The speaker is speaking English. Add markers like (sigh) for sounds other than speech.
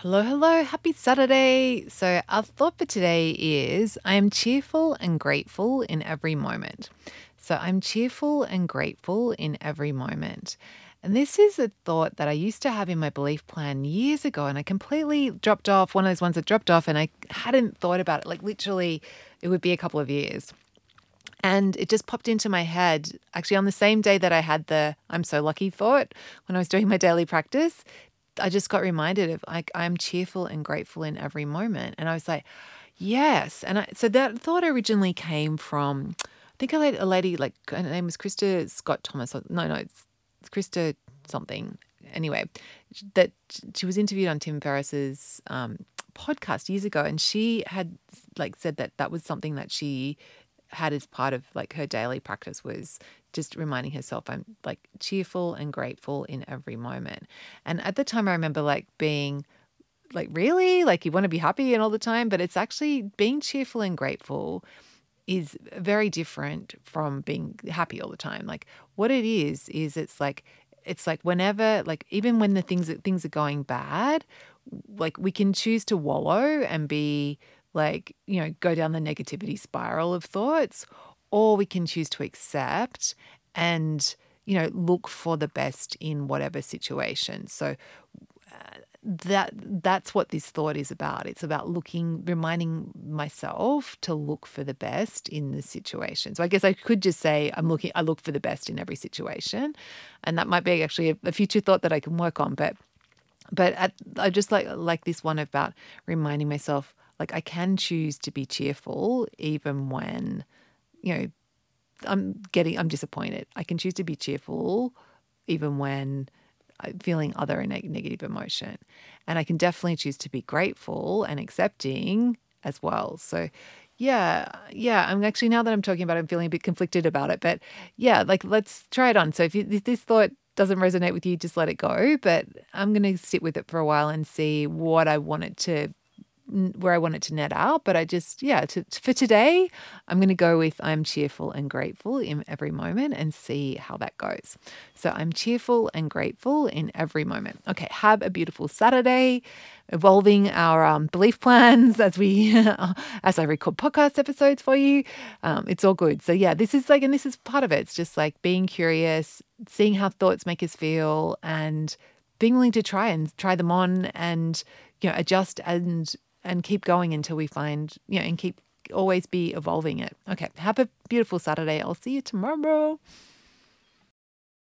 Hello, hello, happy Saturday. So, our thought for today is I am cheerful and grateful in every moment. So, I'm cheerful and grateful in every moment. And this is a thought that I used to have in my belief plan years ago, and I completely dropped off one of those ones that dropped off, and I hadn't thought about it. Like, literally, it would be a couple of years. And it just popped into my head actually on the same day that I had the I'm so lucky thought when I was doing my daily practice. I just got reminded of like I'm cheerful and grateful in every moment. And I was like, yes. And I, so that thought originally came from, I think a lady, a lady like her name was Krista Scott Thomas. No, no, it's Krista something. Anyway, that she was interviewed on Tim Ferriss's um, podcast years ago, and she had like said that that was something that she had as part of like her daily practice was just reminding herself I'm like cheerful and grateful in every moment. And at the time I remember like being like really like you want to be happy and all the time, but it's actually being cheerful and grateful is very different from being happy all the time. Like what it is is it's like it's like whenever like even when the things things are going bad, like we can choose to wallow and be like, you know, go down the negativity spiral of thoughts, or we can choose to accept and, you know, look for the best in whatever situation. So, uh, that that's what this thought is about it's about looking reminding myself to look for the best in the situation so i guess i could just say i'm looking i look for the best in every situation and that might be actually a, a future thought that i can work on but but at, i just like like this one about reminding myself like I can choose to be cheerful even when, you know, I'm getting, I'm disappointed. I can choose to be cheerful even when I'm feeling other negative emotion. And I can definitely choose to be grateful and accepting as well. So, yeah, yeah. I'm actually now that I'm talking about, it, I'm feeling a bit conflicted about it. But yeah, like let's try it on. So if, you, if this thought doesn't resonate with you, just let it go. But I'm going to sit with it for a while and see what I want it to where I want it to net out. But I just, yeah, to, for today, I'm going to go with I'm cheerful and grateful in every moment and see how that goes. So I'm cheerful and grateful in every moment. Okay, have a beautiful Saturday. Evolving our um, belief plans (laughs) as we, (laughs) as I record podcast episodes for you. Um, it's all good. So yeah, this is like, and this is part of it. It's just like being curious, seeing how thoughts make us feel, and being willing to try and try them on and you know adjust and and keep going until we find, you know, and keep always be evolving it. Okay, have a beautiful Saturday. I'll see you tomorrow.